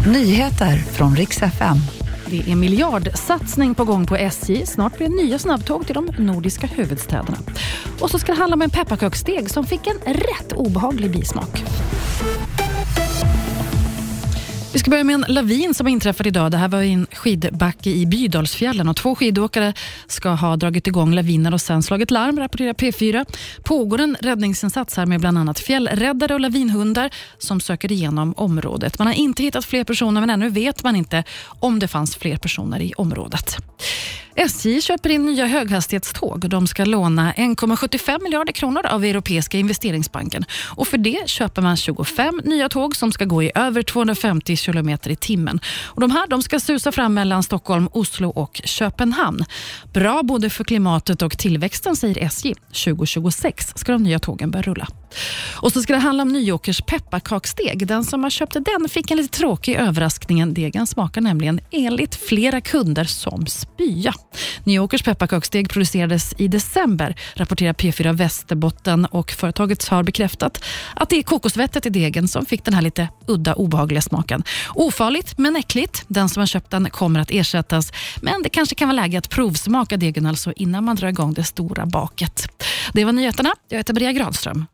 Nyheter från riks FM. Det är miljardsatsning på gång på SJ. Snart blir det nya snabbtåg till de nordiska huvudstäderna. Och så ska det handla om en pepparkaksdeg som fick en rätt obehaglig bismak. Vi ska börja med en lavin som har inträffat idag. Det här var en skidbacke i Bydalsfjällen och två skidåkare ska ha dragit igång laviner och sen slagit larm, rapporterar P4. Pågår en räddningsinsats här med bland annat fjällräddare och lavinhundar som söker igenom området. Man har inte hittat fler personer men ännu vet man inte om det fanns fler personer i området. SJ köper in nya höghastighetståg. De ska låna 1,75 miljarder kronor av Europeiska investeringsbanken. Och För det köper man 25 nya tåg som ska gå i över 250 kilometer i timmen. Och de här de ska susa fram mellan Stockholm, Oslo och Köpenhamn. Bra både för klimatet och tillväxten, säger SJ. 2026 ska de nya tågen börja rulla. Och så ska det handla om Nyåkers pepparkaksdeg. Den som har köpt den fick en lite tråkig överraskning. Degen smakar nämligen enligt flera kunder som spya. New Yorkers pepparkaksdeg producerades i december, rapporterar P4 Västerbotten och företaget har bekräftat att det är kokosvettet i degen som fick den här lite udda obehagliga smaken. Ofarligt men äckligt. Den som har köpt den kommer att ersättas men det kanske kan vara läge att provsmaka degen alltså innan man drar igång det stora baket. Det var nyheterna. Jag heter Maria Granström.